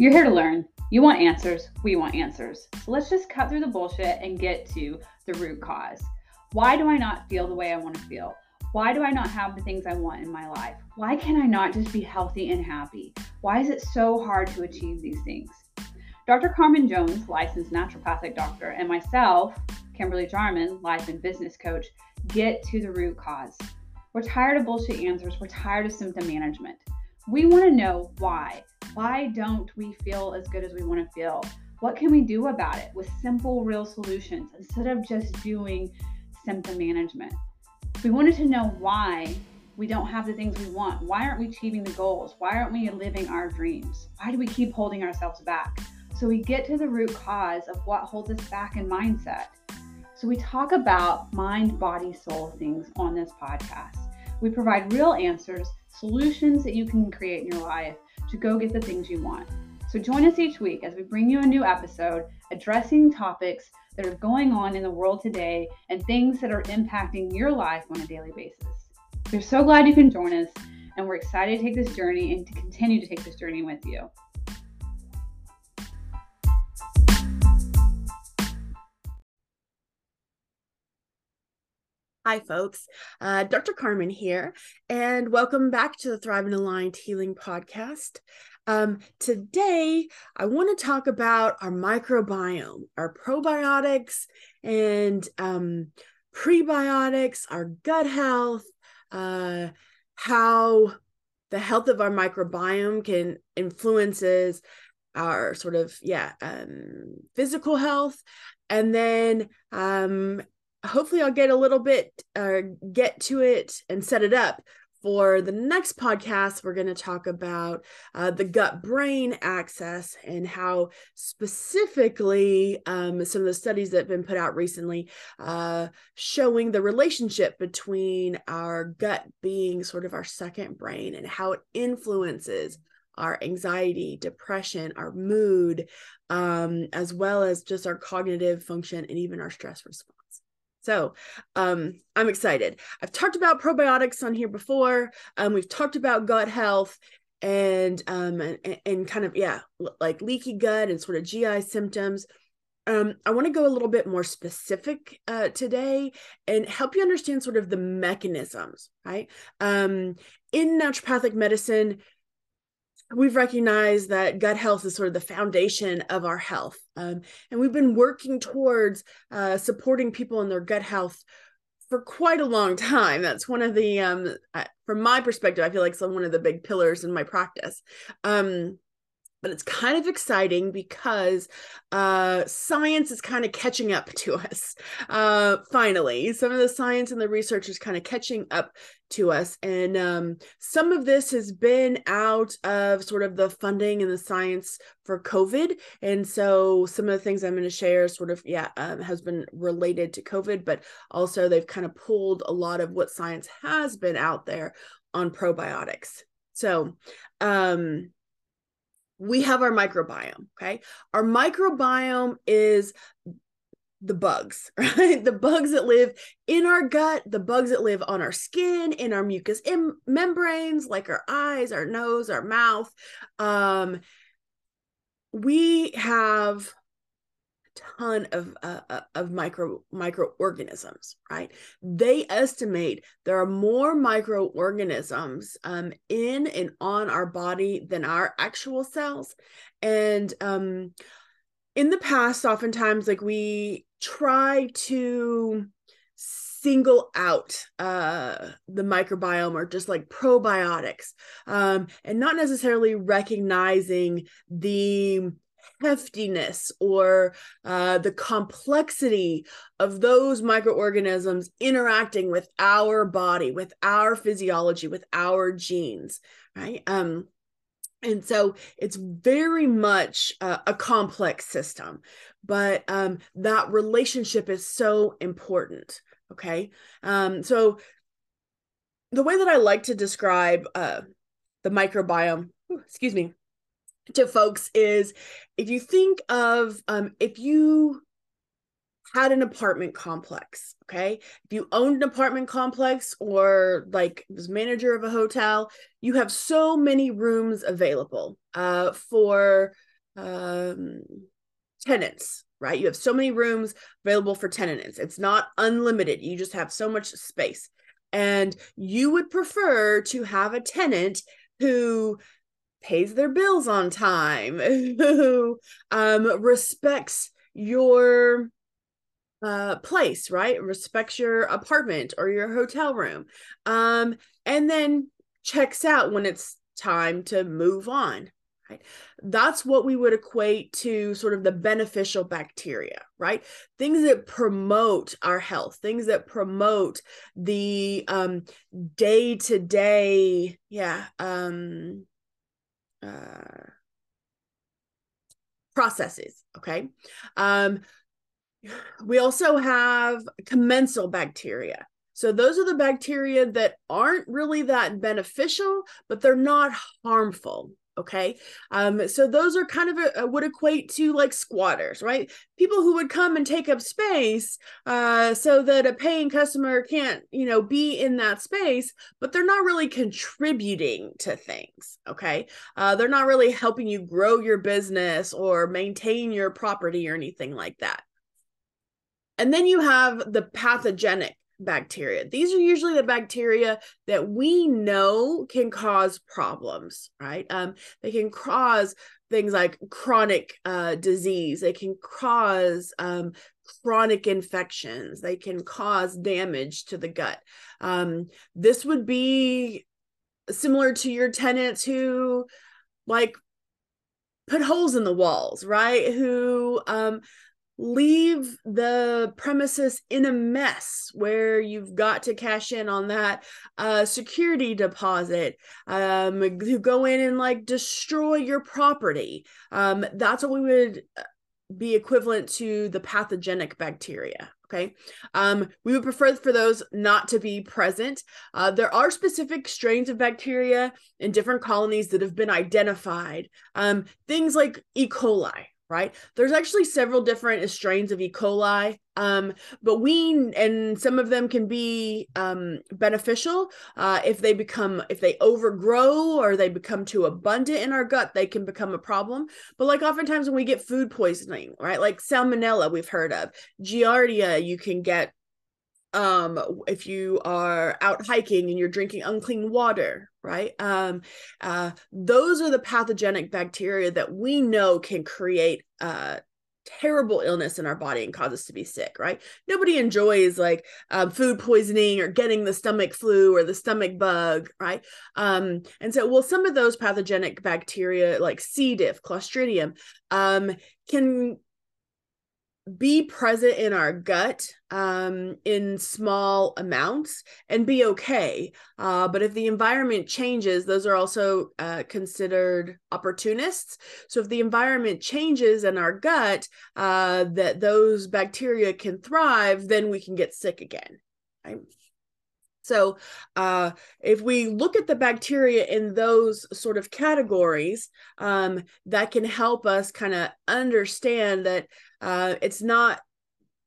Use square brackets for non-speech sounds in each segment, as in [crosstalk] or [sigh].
You're here to learn. You want answers. We want answers. So let's just cut through the bullshit and get to the root cause. Why do I not feel the way I want to feel? Why do I not have the things I want in my life? Why can I not just be healthy and happy? Why is it so hard to achieve these things? Dr. Carmen Jones, licensed naturopathic doctor, and myself, Kimberly Jarman, life and business coach, get to the root cause. We're tired of bullshit answers. We're tired of symptom management. We want to know why. Why don't we feel as good as we want to feel? What can we do about it with simple, real solutions instead of just doing symptom management? We wanted to know why we don't have the things we want. Why aren't we achieving the goals? Why aren't we living our dreams? Why do we keep holding ourselves back? So we get to the root cause of what holds us back in mindset. So we talk about mind, body, soul things on this podcast. We provide real answers, solutions that you can create in your life to go get the things you want. So join us each week as we bring you a new episode addressing topics that are going on in the world today and things that are impacting your life on a daily basis. We're so glad you can join us, and we're excited to take this journey and to continue to take this journey with you. Hi, folks. Uh, Dr. Carmen here, and welcome back to the Thrive and Aligned Healing Podcast. Um, today, I want to talk about our microbiome, our probiotics and um, prebiotics, our gut health, uh, how the health of our microbiome can influences our sort of yeah um, physical health and then um, hopefully I'll get a little bit uh, get to it and set it up for the next podcast. We're going to talk about uh, the gut brain axis and how specifically um, some of the studies that have been put out recently uh, showing the relationship between our gut being sort of our second brain and how it influences our anxiety, depression, our mood, um, as well as just our cognitive function and even our stress response. So um, I'm excited. I've talked about probiotics on here before. Um, we've talked about gut health and um and, and kind of yeah like leaky gut and sort of GI symptoms. Um, I want to go a little bit more specific uh, today and help you understand sort of the mechanisms, right? Um, in naturopathic medicine, we've recognized that gut health is sort of the foundation of our health. Um, and we've been working towards uh, supporting people in their gut health for quite a long time. That's one of the, um, from my perspective, I feel like some one of the big pillars in my practice. Um, but it's kind of exciting because uh, science is kind of catching up [laughs] to us. Uh, finally, some of the science and the research is kind of catching up to us, and um, some of this has been out of sort of the funding and the science for COVID, and so some of the things I'm going to share, sort of, yeah, um, has been related to COVID, but also they've kind of pulled a lot of what science has been out there on probiotics. So, um, we have our microbiome. Okay. Our microbiome is the bugs, [laughs] right? The bugs that live in our gut, the bugs that live on our skin, in our mucous Im- membranes, like our eyes, our nose, our mouth. Um, we have ton of uh, uh, of micro microorganisms right? They estimate there are more microorganisms um, in and on our body than our actual cells. And um, in the past oftentimes like we try to single out uh, the microbiome or just like probiotics um, and not necessarily recognizing the heftiness or uh, the complexity of those microorganisms interacting with our body, with our physiology, with our genes, right? Um, and so it's very much uh, a complex system, but um, that relationship is so important. Okay. Um, so the way that I like to describe uh, the microbiome, excuse me, to folks is if you think of um, if you had an apartment complex okay if you owned an apartment complex or like was manager of a hotel you have so many rooms available uh, for um, tenants, right? You have so many rooms available for tenants. It's not unlimited. You just have so much space. And you would prefer to have a tenant who pays their bills on time, who [laughs] um, respects your uh, place, right? Respects your apartment or your hotel room. Um, and then checks out when it's time to move on. Right? That's what we would equate to sort of the beneficial bacteria, right? Things that promote our health, things that promote the um, day-to-day, yeah, um, uh, processes. Okay. Um, we also have commensal bacteria. So those are the bacteria that aren't really that beneficial, but they're not harmful. Okay. Um, so those are kind of a, a, would equate to like squatters, right? People who would come and take up space uh, so that a paying customer can't, you know, be in that space, but they're not really contributing to things. Okay. Uh, they're not really helping you grow your business or maintain your property or anything like that. And then you have the pathogenic bacteria. These are usually the bacteria that we know can cause problems, right? Um, they can cause things like chronic uh, disease. They can cause um, chronic infections. They can cause damage to the gut. Um, this would be similar to your tenants who like put holes in the walls, right? Who um, leave the premises in a mess where you've got to cash in on that uh, security deposit um, who go in and like destroy your property. Um, that's what we would uh, be equivalent to the pathogenic bacteria okay? Um, we would prefer for those not to be present. Uh, there are specific strains of bacteria in different colonies that have been identified. Um, things like e. coli right? There's actually several different strains of E. coli, um, but we and some of them can be um, beneficial uh, if they become if they overgrow or they become too abundant in our gut. They can become a problem. But like oftentimes when we get food poisoning, right? Like salmonella, we've heard of giardia. You can get um if you are out hiking and you're drinking unclean water right? Um uh those are the pathogenic bacteria that we know can create uh terrible illness in our body and cause us to be sick right? Nobody enjoys like um, food poisoning or getting the stomach flu or the stomach bug right? Um and so well some of those pathogenic bacteria like c. diff clostridium um can be present in our gut um, in small amounts and be okay. Uh, but if the environment changes, those are also uh, considered opportunists. So if the environment changes in our gut, uh, that those bacteria can thrive, then we can get sick again. Right? So, uh, if we look at the bacteria in those sort of categories, um, that can help us kind of understand that uh, it's not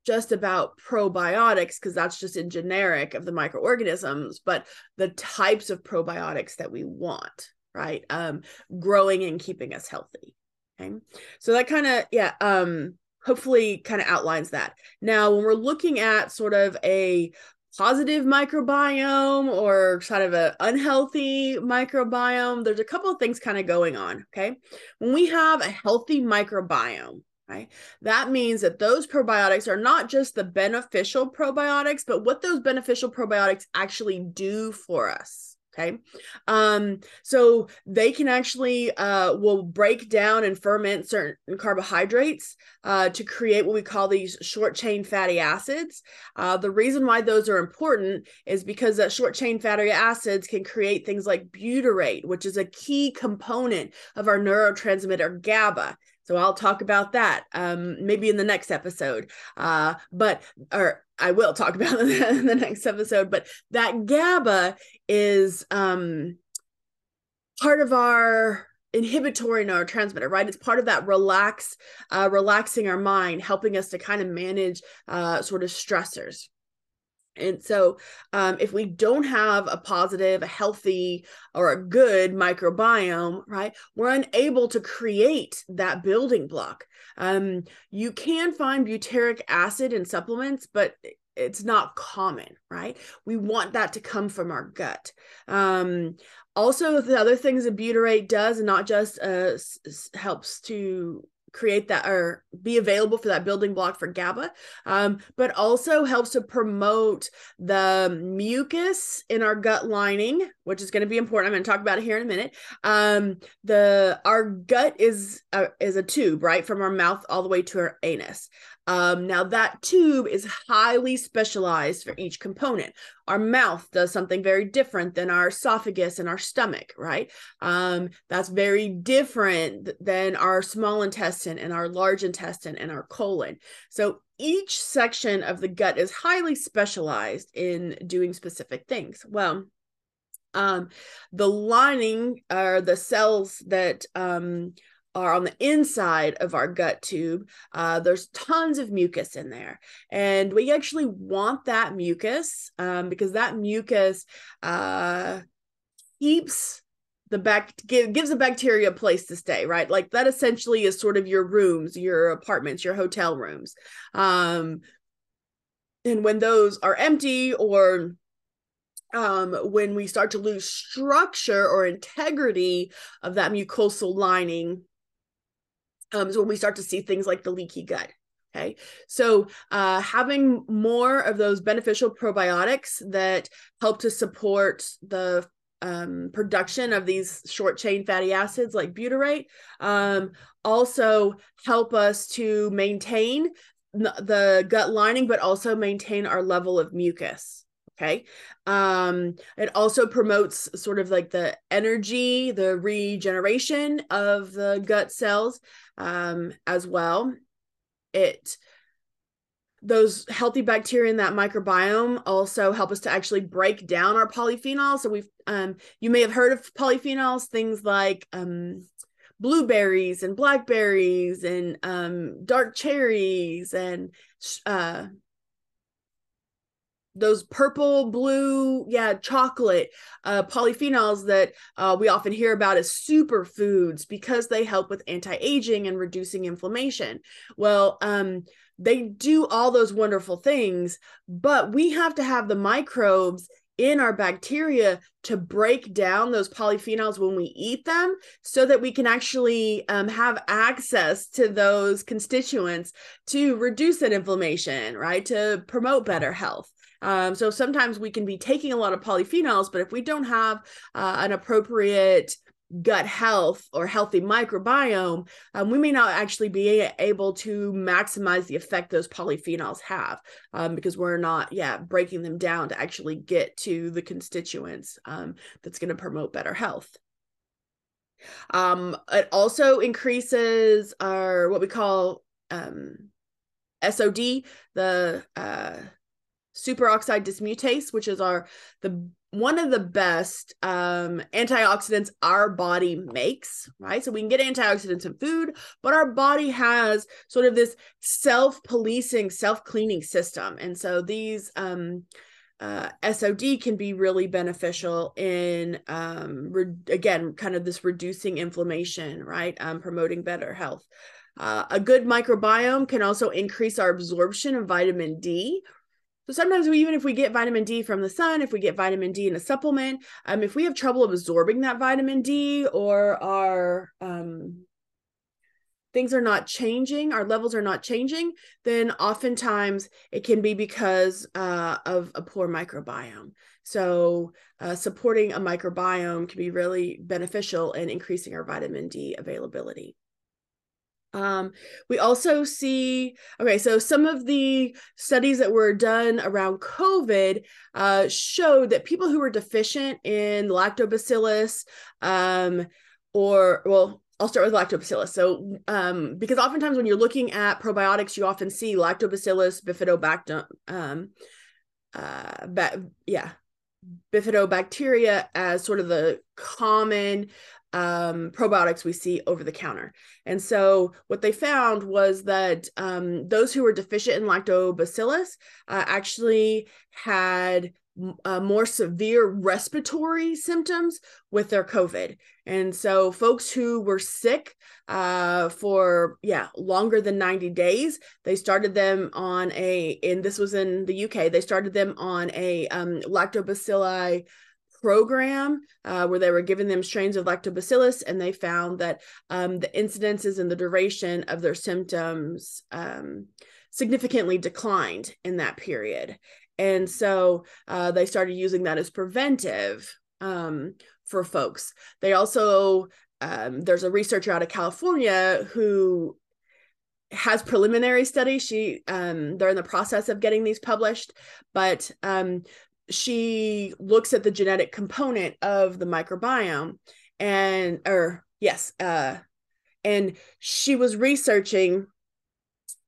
just about probiotics because that's just in generic of the microorganisms, but the types of probiotics that we want, right? Um, growing and keeping us healthy. Okay, so that kind of yeah, um, hopefully kind of outlines that. Now, when we're looking at sort of a positive microbiome or kind of an unhealthy microbiome, there's a couple of things kind of going on. Okay. When we have a healthy microbiome, right, that means that those probiotics are not just the beneficial probiotics, but what those beneficial probiotics actually do for us okay? Um so they can actually uh will break down and ferment certain carbohydrates uh to create what we call these short chain fatty acids. Uh the reason why those are important is because that short chain fatty acids can create things like butyrate which is a key component of our neurotransmitter GABA so I'll talk about that um, maybe in the next episode. Uh, but or I will talk [laughs] about it in the next episode. But that GABA is um, part of our inhibitory neurotransmitter, right? It's part of that relax, uh, relaxing our mind, helping us to kind of manage uh, sort of stressors. And so, um, if we don't have a positive, a healthy, or a good microbiome, right, we're unable to create that building block. Um, you can find butyric acid in supplements, but it's not common, right? We want that to come from our gut. Um, also, the other things that butyrate does, and not just uh, helps to create that or be available for that building block for GABA, um, but also helps to promote the mucus in our gut lining, which is going to be important. I'm going to talk about it here in a minute. Um, the our gut is a, is a tube, right, from our mouth all the way to our anus. Um, now that tube is highly specialized for each component. Our mouth does something very different than our esophagus and our stomach, right? Um, that's very different than our small intestine and our large intestine and our colon. So each section of the gut is highly specialized in doing specific things. Well, um, the lining are the cells that um, are on the inside of our gut tube, uh, there's tons of mucus in there. And we actually want that mucus um, because that mucus uh, keeps the back gives a bacteria a place to stay right? Like that essentially is sort of your rooms your apartments your hotel rooms. Um and when those are empty or um, when we start to lose structure or integrity of that mucosal lining um, is when we start to see things like the leaky gut. Okay, so uh, having more of those beneficial probiotics that help to support the um, production of these short chain fatty acids like butyrate um, also help us to maintain the gut lining, but also maintain our level of mucus okay. Um it also promotes sort of like the energy the regeneration of the gut cells um as well. It those healthy bacteria in that microbiome also help us to actually break down our polyphenols. So we've um you may have heard of polyphenols things like um blueberries and blackberries and um dark cherries and uh those purple blue yeah chocolate uh, polyphenols that uh, we often hear about as superfoods because they help with anti-aging and reducing inflammation. Well um, they do all those wonderful things but we have to have the microbes in our bacteria to break down those polyphenols when we eat them so that we can actually um, have access to those constituents to reduce that inflammation right? To promote better health um, so sometimes we can be taking a lot of polyphenols, but if we don't have uh, an appropriate gut health or healthy microbiome, um, we may not actually be able to maximize the effect those polyphenols have um, because we're not, yeah, breaking them down to actually get to the constituents um, that's going to promote better health. Um, it also increases our what we call um, SOD, the uh, superoxide dismutase, which is our the one of the best um, antioxidants our body makes, right? So we can get antioxidants in food, but our body has sort of this self-policing, self-cleaning system, and so these um, uh, SOD can be really beneficial in um, re- again, kind of this reducing inflammation, right? Um, promoting better health. Uh, a good microbiome can also increase our absorption of vitamin D, so sometimes we even if we get vitamin D from the sun, if we get vitamin D in a supplement, um, if we have trouble absorbing that vitamin D or our um, things are not changing, our levels are not changing, then oftentimes it can be because uh, of a poor microbiome. So uh, supporting a microbiome can be really beneficial in increasing our vitamin D availability. Um, we also see, okay, so some of the studies that were done around COVID uh, showed that people who were deficient in lactobacillus, um, or, well, I'll start with lactobacillus. So, um, because oftentimes when you're looking at probiotics, you often see lactobacillus bifidobacter, um, uh, ba- yeah, bifidobacteria as sort of the common um, probiotics we see over the counter. And so what they found was that um, those who were deficient in lactobacillus uh, actually had uh, more severe respiratory symptoms with their COVID. And so, folks who were sick uh, for, yeah, longer than 90 days, they started them on a, and this was in the UK, they started them on a um, lactobacilli program uh, where they were giving them strains of lactobacillus, and they found that um, the incidences and the duration of their symptoms um, significantly declined in that period. And so uh, they started using that as preventive um, for folks. They also, um, there's a researcher out of California who has preliminary studies. She, um, they're in the process of getting these published, but um, she looks at the genetic component of the microbiome and, or yes, uh, and she was researching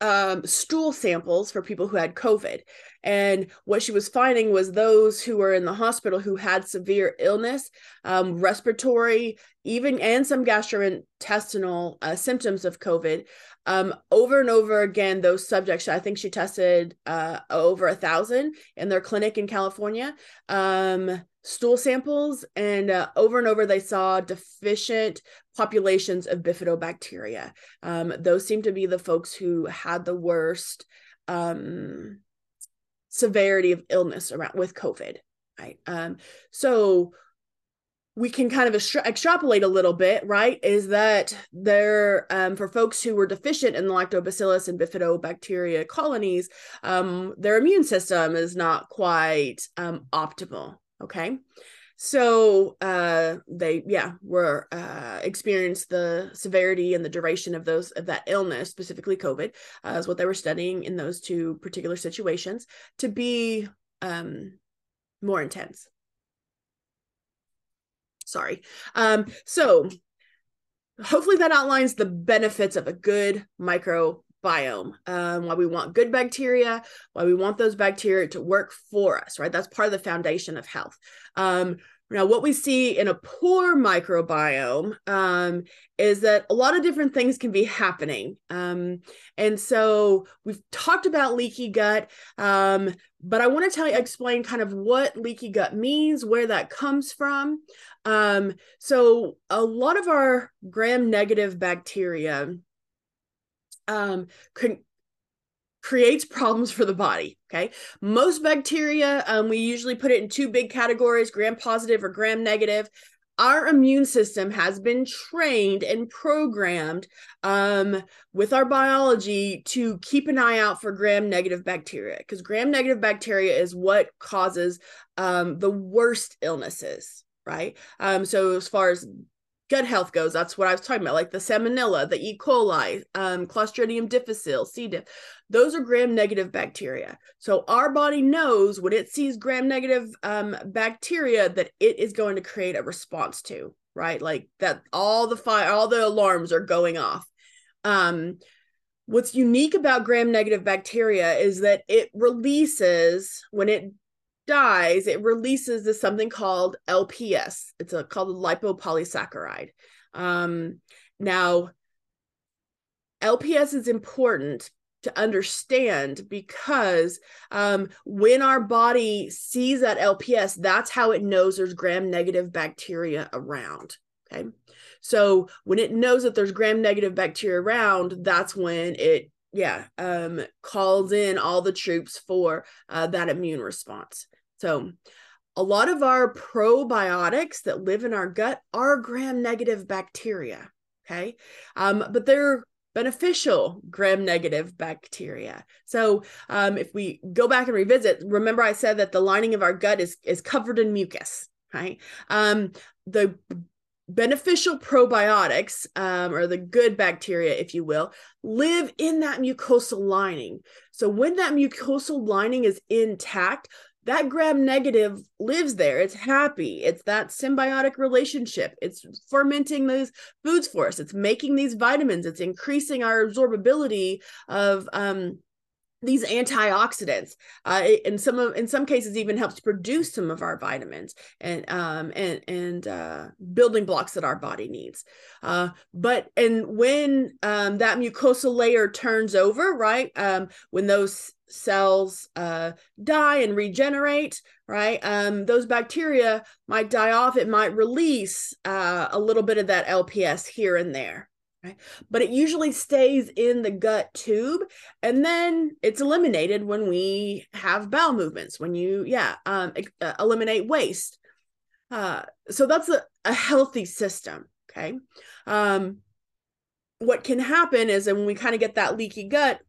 um, stool samples for people who had COVID. And what she was finding was those who were in the hospital who had severe illness, um, respiratory, even and some gastrointestinal uh, symptoms of COVID. Um, over and over again, those subjects, I think she tested uh, over a thousand in their clinic in California. Um, stool samples and uh, over and over they saw deficient populations of bifidobacteria um, those seem to be the folks who had the worst um, severity of illness around with covid right um, so we can kind of extra- extrapolate a little bit, right? Is that there um, for folks who were deficient in the lactobacillus and bifidobacteria colonies, um, their immune system is not quite um, optimal, Okay. So uh they yeah were uh experienced the severity and the duration of those of that illness, specifically COVID, uh, is what they were studying in those two particular situations to be um more intense. Sorry. Um so hopefully that outlines the benefits of a good micro biome, um, why we want good bacteria, why we want those bacteria to work for us, right? That's part of the foundation of health. Um, now, what we see in a poor microbiome um, is that a lot of different things can be happening. Um, and so we've talked about leaky gut, um, but I want to tell you, explain kind of what leaky gut means, where that comes from. Um, so, a lot of our gram negative bacteria um, creates problems for the body. Okay. Most bacteria, um, we usually put it in two big categories gram positive or gram negative. Our immune system has been trained and programmed um, with our biology to keep an eye out for gram negative bacteria because gram negative bacteria is what causes um, the worst illnesses, right? Um, so, as far as gut health goes, that's what I was talking about, like the salmonella, the E. coli, um, Clostridium difficile, C. diff. Those are gram negative bacteria. So our body knows when it sees gram negative um, bacteria that it is going to create a response to, right? Like that, all the fire, all the alarms are going off. Um, what's unique about gram negative bacteria is that it releases when it dies, it releases this something called LPS. It's a, called a lipopolysaccharide. Um, now, LPS is important to understand because um, when our body sees that LPS, that's how it knows there's gram negative bacteria around. Okay. So when it knows that there's gram negative bacteria around, that's when it, yeah, um, calls in all the troops for uh, that immune response. So, a lot of our probiotics that live in our gut are gram negative bacteria. Okay. Um, but they're beneficial gram negative bacteria. So um, if we go back and revisit, remember I said that the lining of our gut is is covered in mucus, right? Um, the beneficial probiotics um, or the good bacteria if you will live in that mucosal lining so when that mucosal lining is intact that gram negative lives there. It's happy. It's that symbiotic relationship. It's fermenting those foods for us. It's making these vitamins. It's increasing our absorbability of um, these antioxidants uh, in some of in some cases even helps produce some of our vitamins and um and and uh, building blocks that our body needs uh, but and when um, that mucosal layer turns over right um, when those cells uh, die and regenerate right um, those bacteria might die off it might release uh, a little bit of that lps here and there right? But it usually stays in the gut tube and then it's eliminated when we have bowel movements, when you, yeah, um, uh, eliminate waste. Uh, so that's a, a healthy system. Okay. Um, what can happen is and when we kind of get that leaky gut,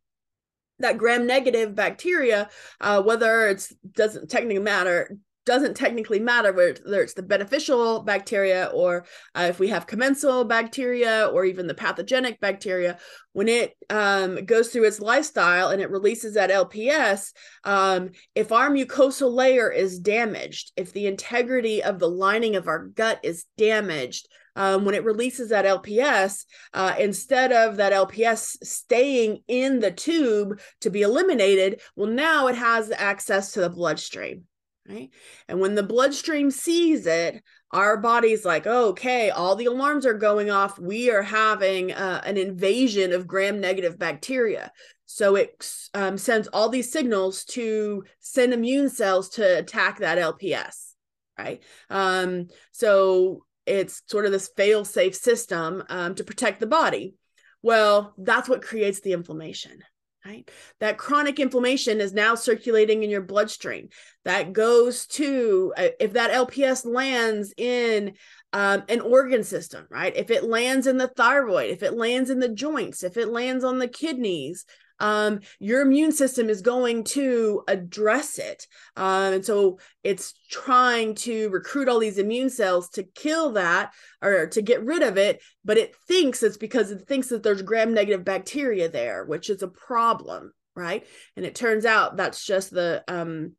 that gram negative bacteria, uh, whether it's doesn't technically matter, doesn't technically matter whether it's the beneficial bacteria or uh, if we have commensal bacteria or even the pathogenic bacteria when it um, goes through its lifestyle and it releases that lps um, if our mucosal layer is damaged if the integrity of the lining of our gut is damaged um, when it releases that LPS, uh, instead of that LPS staying in the tube to be eliminated, well, now it has access to the bloodstream right? And when the bloodstream sees it, our body's like, oh, okay, all the alarms are going off. We are having uh, an invasion of gram negative bacteria. So it um, sends all these signals to send immune cells to attack that LPS, right? Um, so it's sort of this fail safe system um, to protect the body. Well, that's what creates the inflammation right? That chronic inflammation is now circulating in your bloodstream. That goes to, uh, if that LPS lands in um, an organ system, right? If it lands in the thyroid, if it lands in the joints, if it lands on the kidneys, um, your immune system is going to address it. Um, and so it's trying to recruit all these immune cells to kill that or to get rid of it, but it thinks it's because it thinks that there's gram negative bacteria there, which is a problem, right? And it turns out that's just the um,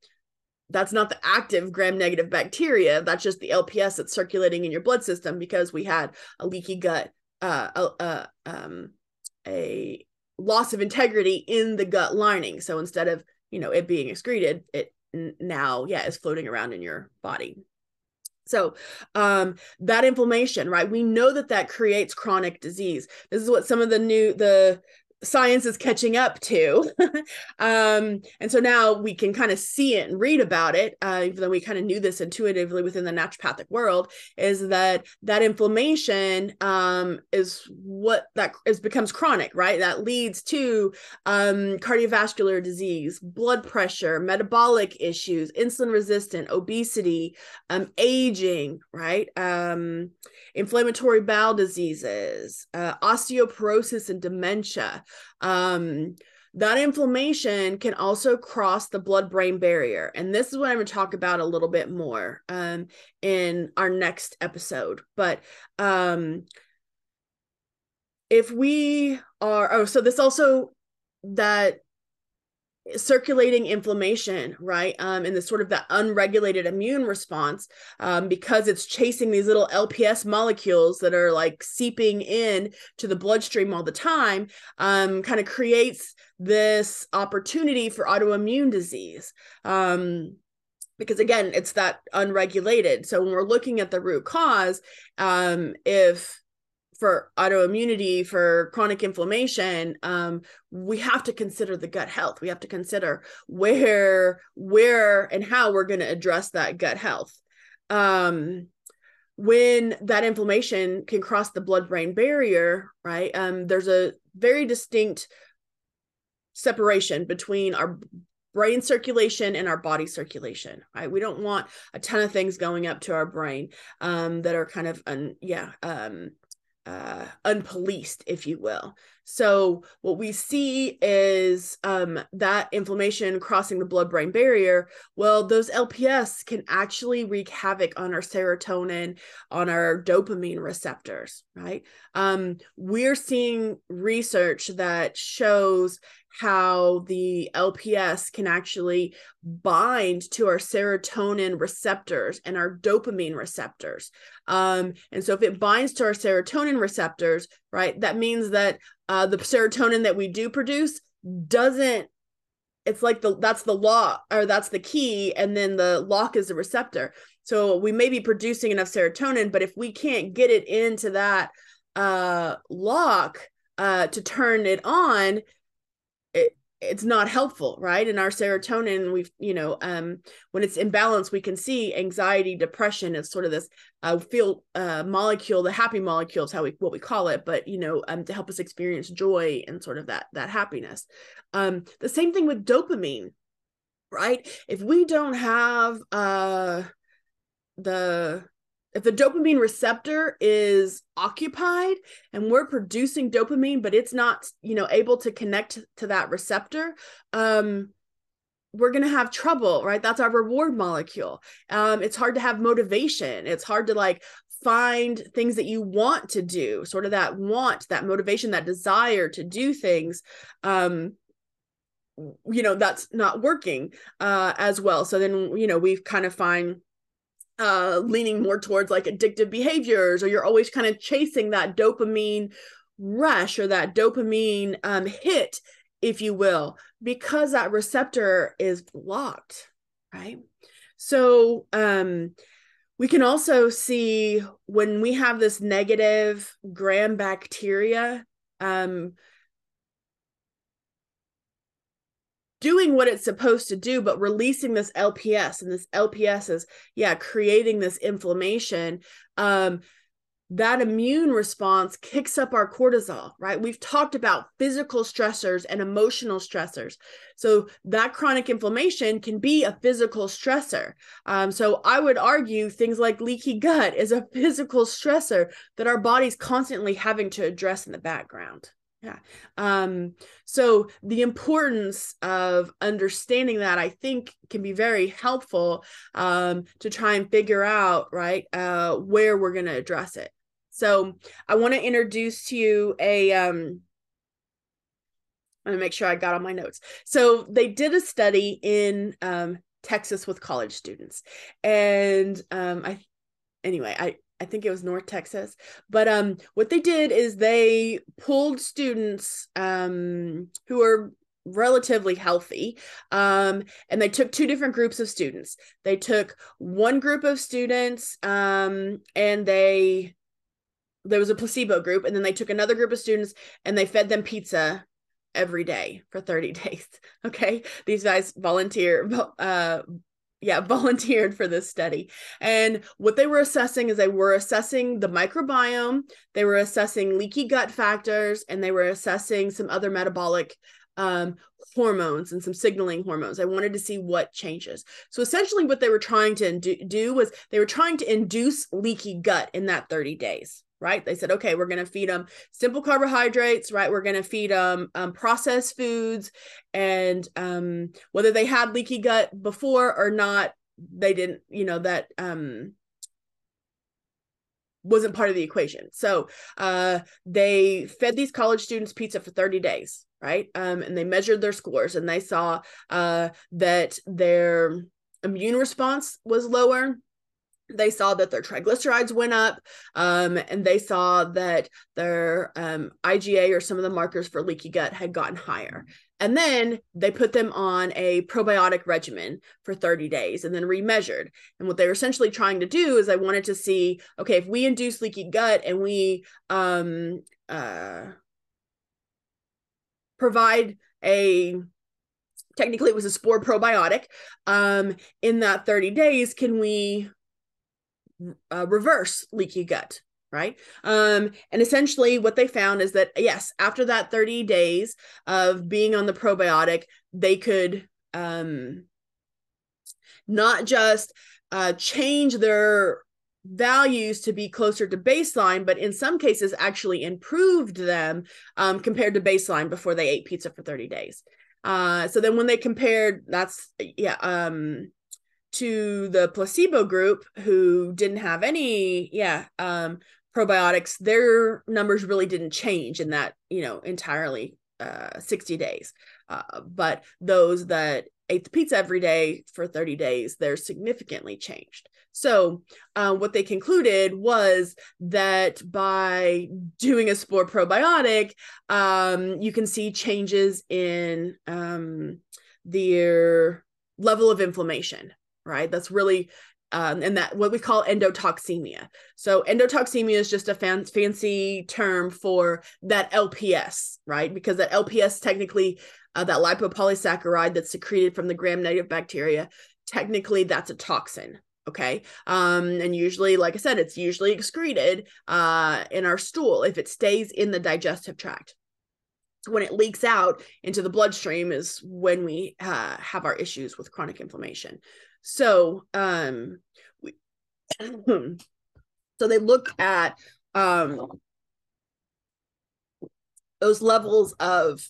that's not the active gram negative bacteria that's just the lps that's circulating in your blood system because we had a leaky gut uh, uh um a loss of integrity in the gut lining. So instead of, you know, it being excreted, it now, yeah, is floating around in your body. So, um, that inflammation, right? We know that that creates chronic disease. This is what some of the new the science is catching up to. [laughs] um, and so now we can kind of see it and read about it, uh, even though we kind of knew this intuitively within the naturopathic world, is that that inflammation um, is what that is becomes chronic, right? That leads to um, cardiovascular disease, blood pressure, metabolic issues, insulin resistant, obesity, um, aging, right? Um, inflammatory bowel diseases, uh, osteoporosis and dementia. Um, that inflammation can also cross the blood brain barrier. And this is what I'm going to talk about a little bit more um, in our next episode. But um, if we are, oh, so this also that circulating inflammation right? Um and the sort of the unregulated immune response um because it's chasing these little lps molecules that are like seeping in to the bloodstream all the time um kind of creates this opportunity for autoimmune disease. Um because again it's that unregulated. So when we're looking at the root cause um if for autoimmunity, for chronic inflammation, um, we have to consider the gut health. We have to consider where, where, and how we're going to address that gut health. Um, when that inflammation can cross the blood-brain barrier, right? Um, there's a very distinct separation between our brain circulation and our body circulation right we don't want a ton of things going up to our brain um that are kind of un, yeah um uh, unpoliced, if you will. So what we see is um, that inflammation crossing the blood-brain barrier. Well, those LPS can actually wreak havoc on our serotonin, on our dopamine receptors. Right? Um, we're seeing research that shows how the LPS can actually bind to our serotonin receptors and our dopamine receptors. Um, and so if it binds to our serotonin receptors, right, that means that uh, the serotonin that we do produce doesn't it's like the that's the lock or that's the key and then the lock is the receptor so we may be producing enough serotonin but if we can't get it into that uh lock uh to turn it on it's not helpful right? And our serotonin we've you know um when it's imbalanced we can see anxiety depression is sort of this uh feel uh molecule the happy molecule is how we what we call it but you know um to help us experience joy and sort of that that happiness. Um the same thing with dopamine right? If we don't have uh the if the dopamine receptor is occupied and we're producing dopamine but it's not you know able to connect to that receptor um we're going to have trouble right? That's our reward molecule. Um it's hard to have motivation. It's hard to like find things that you want to do sort of that want that motivation that desire to do things um you know that's not working uh as well. So then you know we kind of find uh, leaning more towards like addictive behaviors, or you're always kind of chasing that dopamine rush or that dopamine um, hit, if you will, because that receptor is blocked, right? So um, we can also see when we have this negative gram bacteria um, doing what it's supposed to do, but releasing this LPS, and this LPS is, yeah, creating this inflammation. Um, that immune response kicks up our cortisol, right? We've talked about physical stressors and emotional stressors. So that chronic inflammation can be a physical stressor. Um, so I would argue things like leaky gut is a [laughs] physical stressor that our body's constantly having to address in the background. Yeah. Um, so the importance of understanding that I think can be very helpful um, to try and figure out, right, uh, where we're going to address it. So I want to introduce to you a, um, I'm to make sure I got all my notes. So they did a study in um, Texas with college students. And um, I, anyway, I, I think it was North Texas. But um, what they did is they pulled students um, who are relatively healthy um, and they took two different groups of students. They took one group of students um, and they there was a placebo group and then they took another group of students and they fed them pizza every day for 30 [laughs] days okay these guys volunteer uh yeah [laughs] volunteered for this study. And what they were assessing is they were assessing the microbiome they were assessing leaky gut factors and they were assessing some other metabolic um, hormones and some signaling hormones. I wanted to see what changes. So essentially what they were trying to do was they were trying to induce leaky gut in that 30 days right? They said, okay, we're going to feed them simple carbohydrates, right? We're going to feed them um, processed foods. And um, whether they had leaky gut before or not, they didn't, you know, that um, wasn't part of the equation. So uh, they fed these college students pizza for 30 days, right? Um, and they measured their scores and they saw uh, that their immune response was lower they saw that their triglycerides went up um, and they saw that their um, IgA or some of the markers for leaky gut had gotten higher. And then they put them on a probiotic regimen for 30 days and then remeasured. And what they were essentially trying to do is I wanted to see okay, if we induce leaky gut and we um, uh, provide a technically it was a spore probiotic um, in that 30 days, can we uh, reverse leaky gut right? Um and essentially what they found is that yes after that 30 days of being on the probiotic they could um not just uh change their values to be closer to baseline but in some cases actually improved them um compared to baseline before they ate pizza for 30 days. Uh so then when they compared that's yeah um to the placebo group who didn't have any yeah um probiotics their numbers really didn't change in that you know entirely uh 60 days. Uh, but those that ate the pizza every day for 30 days they're significantly changed. So uh, what they concluded was that by doing a spore probiotic um, you can see changes in um, their level of inflammation, right? That's really um, and that what we call endotoxemia. So endotoxemia is just a fan- fancy term for that LPS, right? Because that LPS technically, uh, that lipopolysaccharide that's secreted from the gram-negative bacteria, technically that's a toxin. Okay. Um, and usually, like I said, it's usually excreted uh, in our stool if it stays in the digestive tract. So when it leaks out into the bloodstream is when we uh, have our issues with chronic inflammation. So, um, [clears throat] so they look at um, those levels of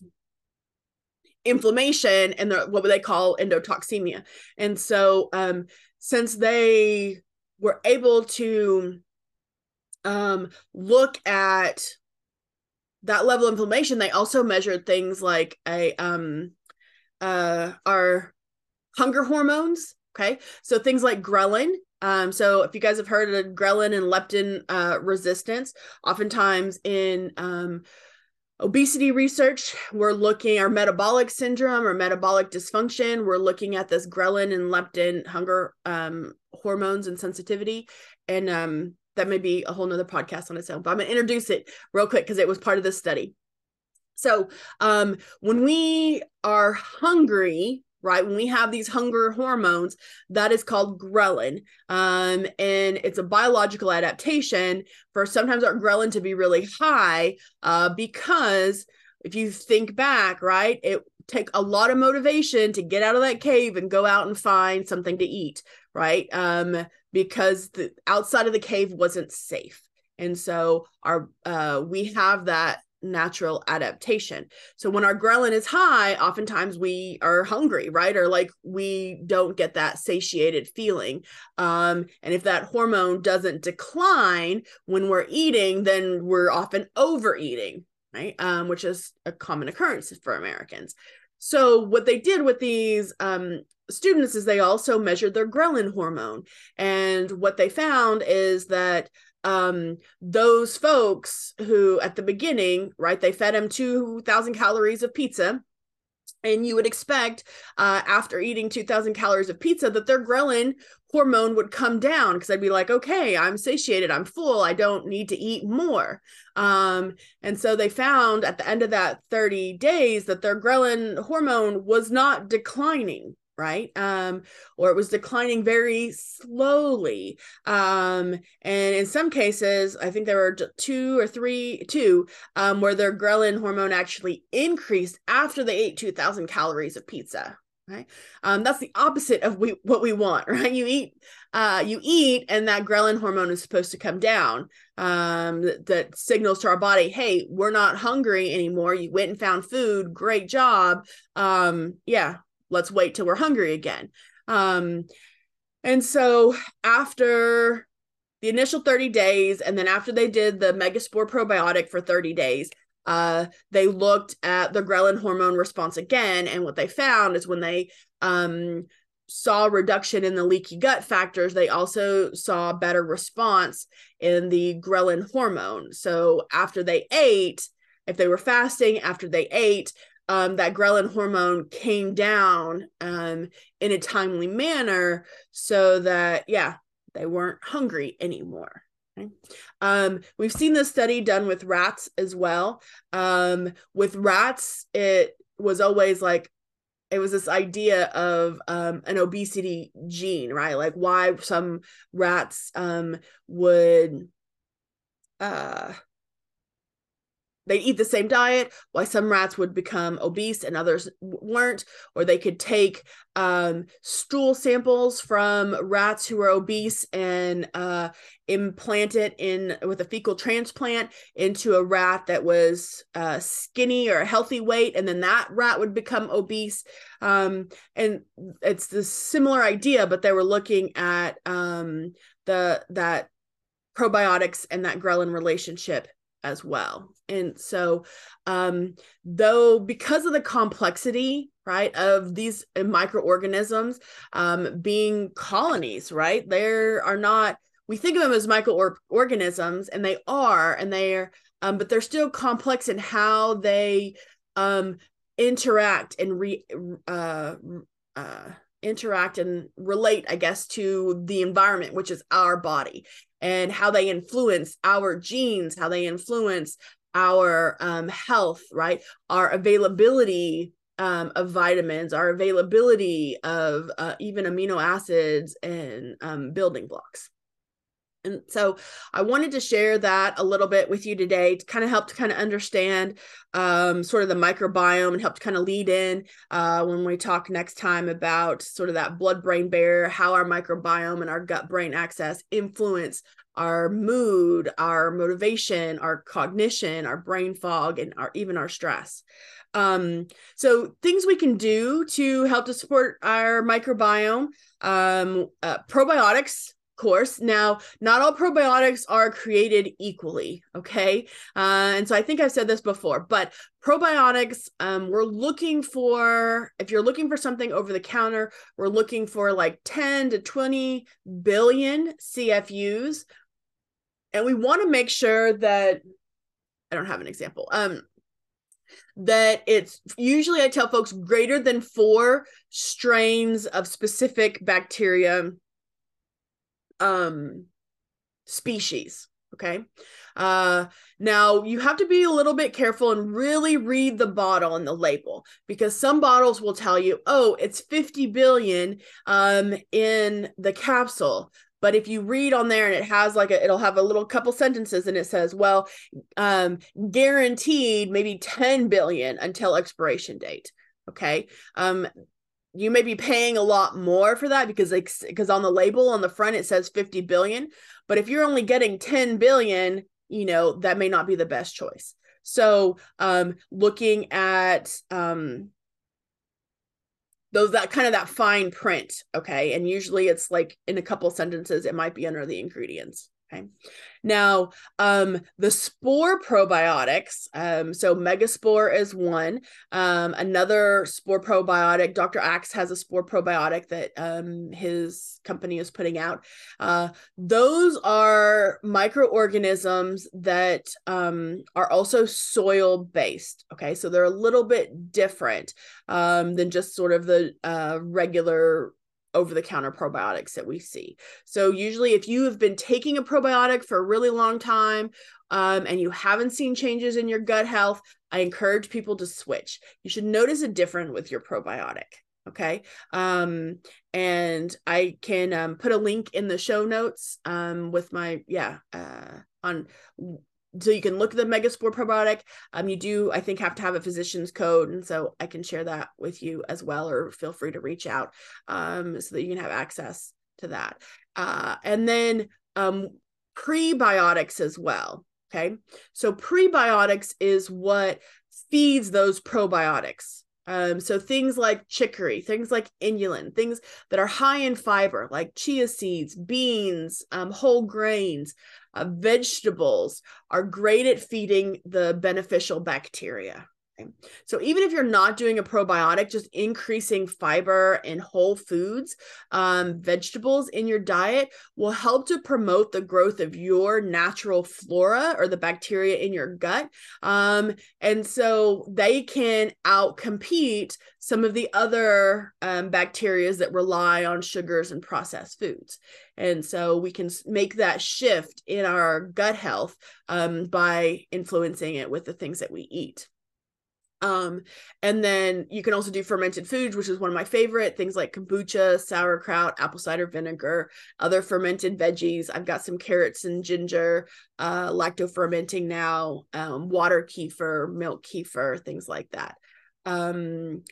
inflammation and the, what would they call endotoxemia. And so, um, since they were able to um, look at that level of inflammation, they also measured things like a um, uh, our hunger hormones Okay. So things like ghrelin. Um, so if you guys have heard of ghrelin and leptin uh, resistance, oftentimes in um, obesity research, we're looking our metabolic syndrome or metabolic dysfunction. We're looking at this ghrelin and leptin hunger um, hormones and sensitivity. And um, that may be a whole nother podcast on its own, but I'm gonna introduce it real quick because it was part of this study. So um, when we are hungry, right? When we have these hunger hormones, that is called ghrelin. Um, and it's a biological adaptation for sometimes our ghrelin to be really high uh, because if you think back, right, it take a lot of motivation to get out of that cave and go out and find something to eat, right? Um, because the outside of the cave wasn't safe. And so our uh, we have that natural adaptation. So when our ghrelin is high, oftentimes we are hungry, right? Or like we don't get that satiated feeling. Um, and if that hormone doesn't decline when we're eating, then we're often overeating, right? Um, which is a common occurrence for Americans. So what they did with these um, students is they also measured their ghrelin hormone. And what they found is that um those folks who at the beginning right they fed him 2000 calories of pizza and you would expect uh, after eating 2000 calories of pizza that their ghrelin hormone would come down because i'd be like okay i'm satiated i'm full i don't need to eat more. Um, and so they found at the end of that 30 days that their ghrelin hormone was not declining right? Um or it was declining very slowly. Um and in some cases i think there were two or three two um where their ghrelin hormone actually increased after they ate 2000 calories of pizza right? Um that's the opposite of we, what we want [laughs] right? You eat uh you eat and that ghrelin hormone is supposed to come down um that, that signals to our body hey we're not hungry anymore. You went and found food. Great job. Um yeah let's wait till we're hungry again. Um, and so after the initial 30 days, and then after they did the Megaspore probiotic for 30 days, uh, they looked at the ghrelin hormone response again. And what they found is when they um, saw reduction in the leaky gut factors, they also saw better response in the ghrelin hormone. So after they ate, if they were fasting after they ate, um, that ghrelin hormone came down um, in a timely manner so that, yeah, they weren't hungry anymore. Um, we've seen this study done with rats as well. Um, with rats, it was always like, it was this idea of um, an obesity gene, right? Like why some rats um, would uh, they eat the same diet why some rats would become obese and others weren't or they could take um, stool samples from rats who are obese and uh, implant it in with a fecal transplant into a rat that was uh, skinny or a healthy weight and then that rat would become obese. Um, and it's the similar idea but they were looking at um, the that probiotics and that ghrelin relationship as well. And so, um, though, because of the complexity, right, of these microorganisms um, being colonies, right, there are not, we think of them as microorganisms, and they are, and they are, um, but they're still complex in how they um, interact and re uh, uh, interact and relate, I guess, to the environment, which is our body, and how they influence our genes, how they influence our um, health, right? Our availability um, of vitamins, our availability of uh, even amino acids and um, building blocks. And so I wanted to share that a little bit with you today to kind of help to kind of understand um, sort of the microbiome and help to kind of lead in uh, when we talk next time about sort of that blood brain barrier, how our microbiome and our gut brain axis influence our mood, our motivation, our cognition, our brain fog, and our even our stress. Um, so things we can do to help to support our microbiome, um, uh, probiotics course. Now, not all probiotics are created equally, okay? Uh, and so I think I've said this before, but probiotics, um, we're looking for, if you're looking for something over the counter, we're looking for like 10 to 20 billion CFUs. And we want to make sure that, I don't have an example. Um, that it's usually I tell folks greater than four strains of specific bacteria um species okay? Uh now you have to be a little bit careful and really read the bottle and the label because some bottles will tell you oh it's 50 billion um in the capsule. But if you read on there and it has like a, it'll have a little couple sentences and it says well um guaranteed maybe 10 billion until expiration date okay? Um you may be paying a lot more for that because like because on the label on the front it says 50 billion but if you're only getting 10 billion you know that may not be the best choice. So um looking at um those that kind of that fine print okay and usually it's like in a couple sentences it might be under the ingredients Okay. Now, um, the spore probiotics, um, so Megaspore is one. Um, another spore probiotic, Dr. Axe has a spore probiotic that um, his company is putting out. Uh, those are microorganisms that um, are also soil based. Okay. So they're a little bit different um, than just sort of the uh, regular over the counter probiotics that we see. So, usually, if you have been taking a probiotic for a really long time um, and you haven't seen changes in your gut health, I encourage people to switch. You should notice a difference with your probiotic. Okay. Um, and I can um, put a link in the show notes um, with my, yeah, uh, on so you can look at the megaspore probiotic. Um you do i think have to have a physician's code and so i can share that with you as well or feel free to reach out um so that you can have access to that. Uh and then um prebiotics as well okay? So prebiotics is what feeds those probiotics um, so things like chicory, things like inulin, things that are high in fiber, like chia seeds, beans, um, whole grains, uh, vegetables are great at feeding the beneficial bacteria. So even if you're not doing a probiotic, just increasing fiber and whole foods, um, vegetables in your diet will help to promote the growth of your natural flora or the bacteria in your gut. Um, and so they can outcompete some of the other um, bacteria that rely on sugars and processed foods. And so we can make that shift in our gut health um, by influencing it with the things that we eat. Um, and then you can also do fermented foods, which is one of my favorite things like kombucha, sauerkraut, apple cider vinegar, other fermented veggies. I've got some carrots and ginger, uh, lacto fermenting now, um, water kefir, milk kefir, things like that. Um,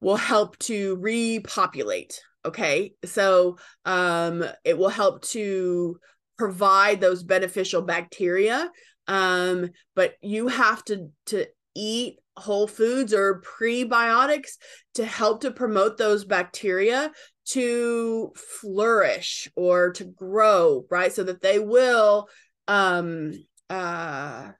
will help to repopulate. Okay. So um, it will help to provide those beneficial bacteria um but you have to to eat whole foods or prebiotics to help to promote those bacteria to flourish or to grow right? So that they will um uh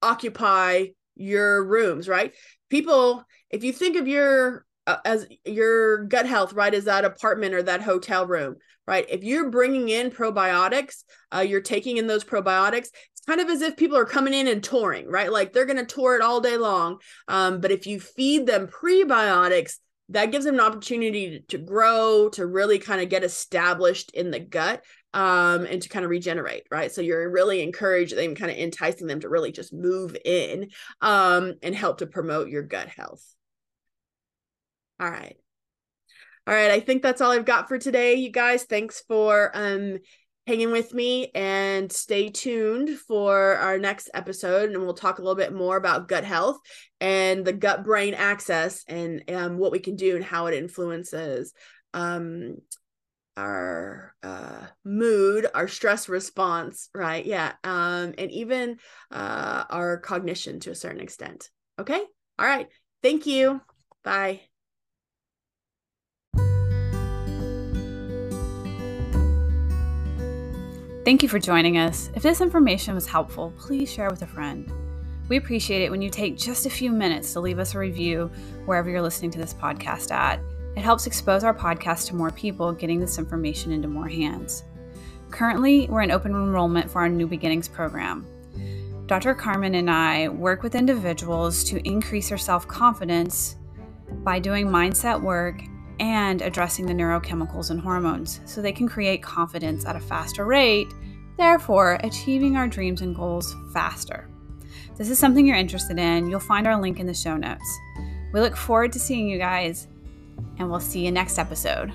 occupy your rooms right? People if you think of your uh, as your gut health right as that apartment or that hotel room right? If you're bringing in probiotics uh, you're taking in those probiotics kind of as if people are coming in and touring, right? Like they're going to tour it all day long. Um, but if you feed them prebiotics, that gives them an opportunity to, to grow, to really kind of get established in the gut um, and to kind of regenerate, right? So you're really encouraging them, kind of enticing them to really just move in um, and help to promote your gut health. All right. All right, I think that's all I've got for today, you guys. Thanks for um hanging with me and stay tuned for our next episode and we'll talk a little bit more about gut health and the gut brain axis and um, what we can do and how it influences um, our uh, mood our stress response right? Yeah um, and even uh, our cognition to a certain extent. Okay? All right. Thank you. Bye Thank you for joining us. If this information was helpful, please share with a friend. We appreciate it when you take just a few minutes to leave us a review wherever you're listening to this podcast at. It helps expose our podcast to more people, getting this information into more hands. Currently, we're in open enrollment for our New Beginnings program. Dr. Carmen and I work with individuals to increase their self confidence by doing mindset work and addressing the neurochemicals and hormones so they can create confidence at a faster rate, therefore, achieving our dreams and goals faster. This is something you're interested in, you'll find our link in the show notes. We look forward to seeing you guys, and we'll see you next episode.